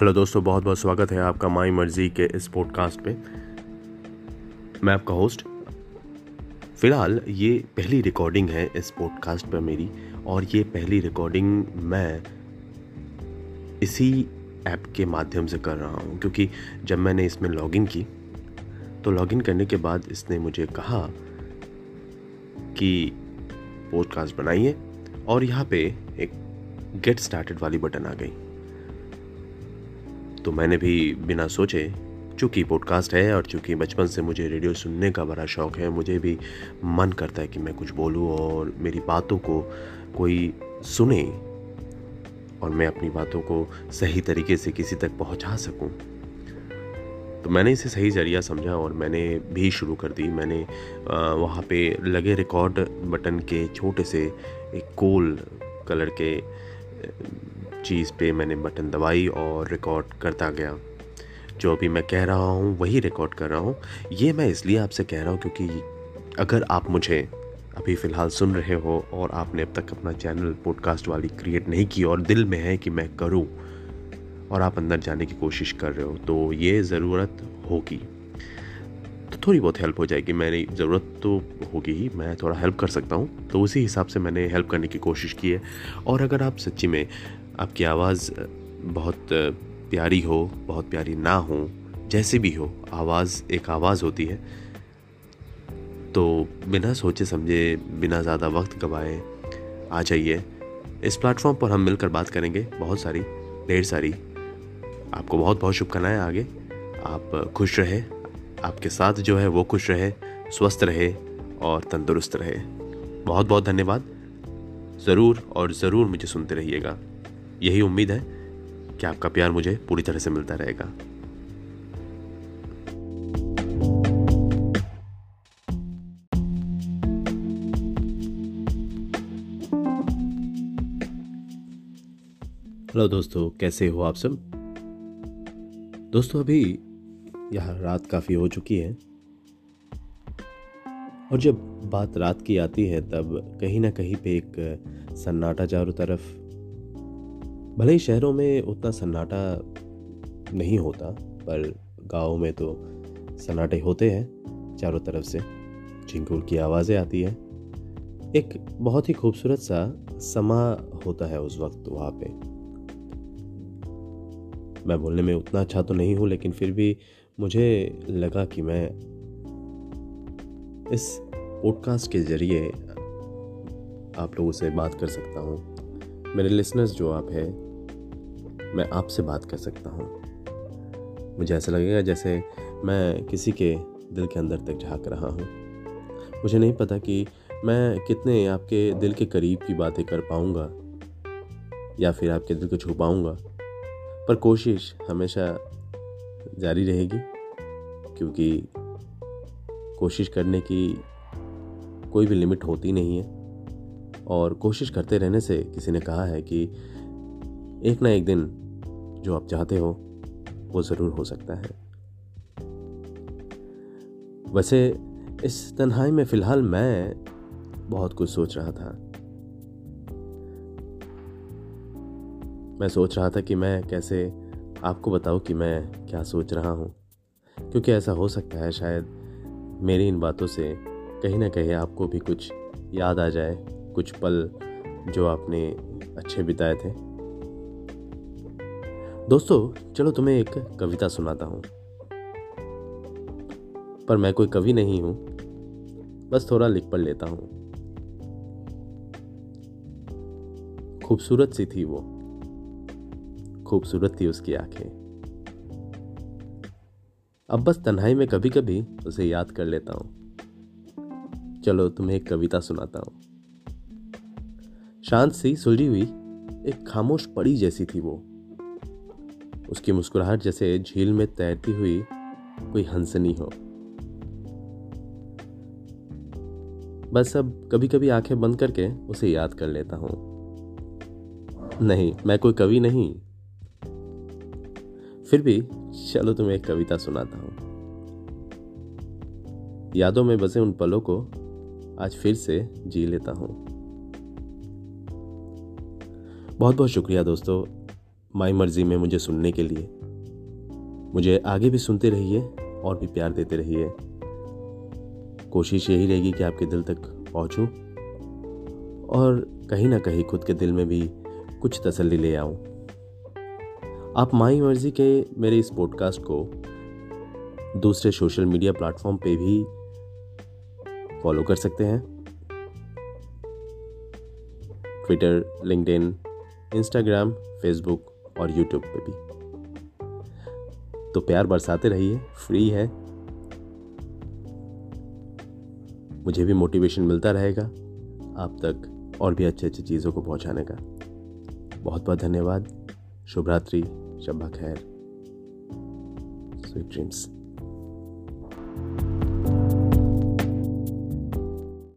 Hello दोस्तों बहुत बहुत स्वागत है आपका माई मर्ज़ी के इस पॉडकास्ट पे। मैं आपका होस्ट फ़िलहाल ये पहली रिकॉर्डिंग है इस पॉडकास्ट पर मेरी, और ये पहली रिकॉर्डिंग मैं इसी ऐप के माध्यम से कर रहा हूँ, क्योंकि जब मैंने इसमें लॉगिन की तो लॉगिन करने के बाद इसने मुझे कहा कि पॉडकास्ट बनाइए, और यहाँ पे एक गेट स्टार्टेड वाली बटन आ गई। तो मैंने भी बिना सोचे, चूँकि पॉडकास्ट है और चूँकि बचपन से मुझे रेडियो सुनने का बड़ा शौक़ है, मुझे भी मन करता है कि मैं कुछ बोलूँ और मेरी बातों को कोई सुने और मैं अपनी बातों को सही तरीके से किसी तक पहुँचा सकूँ। तो मैंने इसे सही ज़रिया समझा और मैंने भी शुरू कर दी। मैंने वहाँ पे लगे रिकॉर्ड बटन के छोटे से एक कोल कलर के चीज़ पे मैंने बटन दबाई और रिकॉर्ड करता गया। जो अभी मैं कह रहा हूँ, वही रिकॉर्ड कर रहा हूँ। ये मैं इसलिए आपसे कह रहा हूँ क्योंकि अगर आप मुझे अभी फ़िलहाल सुन रहे हो और आपने अब तक अपना चैनल पॉडकास्ट वाली क्रिएट नहीं की और दिल में है कि मैं करूँ और आप अंदर जाने की कोशिश कर रहे हो तो ये ज़रूरत होगी। तो थोड़ी बहुत हेल्प हो जाएगी। मैंने ज़रूरत तो होगी ही। मैं थोड़ा हेल्प कर सकता हूँ। तो उसी हिसाब से मैंने हेल्प करने की कोशिश की है। और अगर आप सच्ची में आपकी आवाज़ बहुत प्यारी हो, बहुत प्यारी ना हो, जैसे भी हो, आवाज़ एक आवाज़ होती है। तो बिना सोचे समझे, बिना ज़्यादा वक्त गवाए, आ जाइए। इस प्लेटफॉर्म पर हम मिलकर बात करेंगे, बहुत सारी, ढेर सारी। आपको बहुत बहुत शुभकामनाएँ आगे। आप खुश रहे, आपके साथ जो है वो खुश रहे, स्वस्थ रहे और तंदुरुस्त रहे। बहुत बहुत धन्यवाद। ज़रूर और ज़रूर मुझे सुनते रहिएगा। यही उम्मीद है कि आपका प्यार मुझे पूरी तरह से मिलता रहेगा। हेलो दोस्तों, कैसे हो आप सब? दोस्तों, अभी यहाँ रात काफ़ी हो चुकी है। और जब बात रात की आती है, तब कहीं ना कहीं पे एक सन्नाटा चारों तरफ़ भले ही शहरों में उतना सन्नाटा नहीं होता, पर गाँव में तो सन्नाटे होते हैं, चारों तरफ़ से। झिंगुर की आवाज़ें आती है। एक बहुत ही खूबसूरत सा समा होता है उस वक्त वहाँ पे। मैं बोलने में उतना अच्छा तो नहीं हूँ, लेकिन फिर भी मुझे लगा कि मैं इस पॉडकास्ट के ज़रिए आप लोगों से बात कर सकता हूँ। मेरे लिसनर्स जो आप हैं मैं आपसे बात कर सकता हूँ। मुझे ऐसा लगेगा जैसे मैं किसी के दिल के अंदर तक झाँक रहा हूँ। मुझे नहीं पता कि मैं कितने आपके दिल के करीब की बातें कर पाऊँगा या फिर आपके दिल को छू पाऊँगा, पर कोशिश हमेशा जारी रहेगी, क्योंकि कोशिश करने की कोई भी लिमिट होती नहीं है। और कोशिश करते रहने से किसी ने कहा है कि एक ना एक दिन जो आप चाहते हो, वो ज़रूर हो सकता है। वैसे, इस तन्हाई में फ़िलहाल मैं बहुत कुछ सोच रहा था। मैं सोच रहा था कि मैं कैसे आपको बताऊँ कि मैं क्या सोच रहा हूँ। क्योंकि ऐसा हो सकता है शायद मेरी इन बातों से कहीं ना कहीं आपको भी कुछ याद आ जाए, कुछ पल जो आपने अच्छे बिताए थे। दोस्तों, चलो तुम्हें एक कविता सुनाता हूँ। पर मैं कोई कवि नहीं हूँ, बस थोड़ा लिख पढ़ लेता हूँ। खूबसूरत सी थी वो। खूबसूरत थी उसकी आँखें। अब बस तन्हाई में कभी कभी उसे याद कर लेता हूँ। चलो तुम्हें एक कविता सुनाता हूँ। शांत सी, सुलझी हुई, एक खामोश पड़ी जैसी थी वो। उसकी मुस्कुराहट जैसे झील में तैरती हुई कोई हंसनी हो। बस अब कभी कभी आँखें बंद करके उसे याद कर लेता हूँ। नहीं, मैं कोई कवि नहीं। फिर भी चलो तुम्हें एक कविता सुनाता हूँ। यादों में बसे उन पलों को आज फिर से जी लेता हूँ। बहुत बहुत शुक्रिया दोस्तों। माई मर्ज़ी में मुझे सुनने के लिए। मुझे आगे भी सुनते रहिए और भी प्यार देते रहिए। कोशिश यही रहेगी कि आपके दिल तक पहुंचूं और कहीं ना कहीं खुद के दिल में भी कुछ तसल्ली ले आऊँ। आप माई मर्ज़ी के मेरे इस पॉडकास्ट को दूसरे सोशल मीडिया प्लेटफॉर्म पे भी फॉलो कर सकते हैं। ट्विटर लिंकडिन इंस्टाग्राम फेसबुक और यूट्यूब पे भी। तो प्यार बरसाते रहिए फ्री है। मुझे भी मोटिवेशन मिलता रहेगा आप तक और भी अच्छी अच्छी चीज़ों को पहुँचाने का। बहुत बहुत धन्यवाद। शुभ रात्रि। शब्बा खैर। Sweet dreams